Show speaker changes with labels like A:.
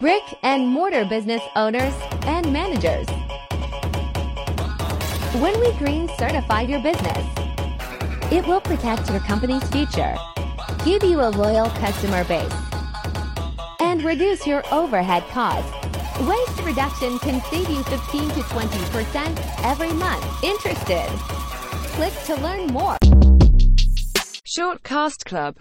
A: Brick and mortar business owners and managers. When we green certify your business, it will protect your company's future, give you a loyal customer base, and reduce your overhead costs. Waste reduction can save you 15 to 20% every month. Interested? Click to learn more.
B: Shortcast Club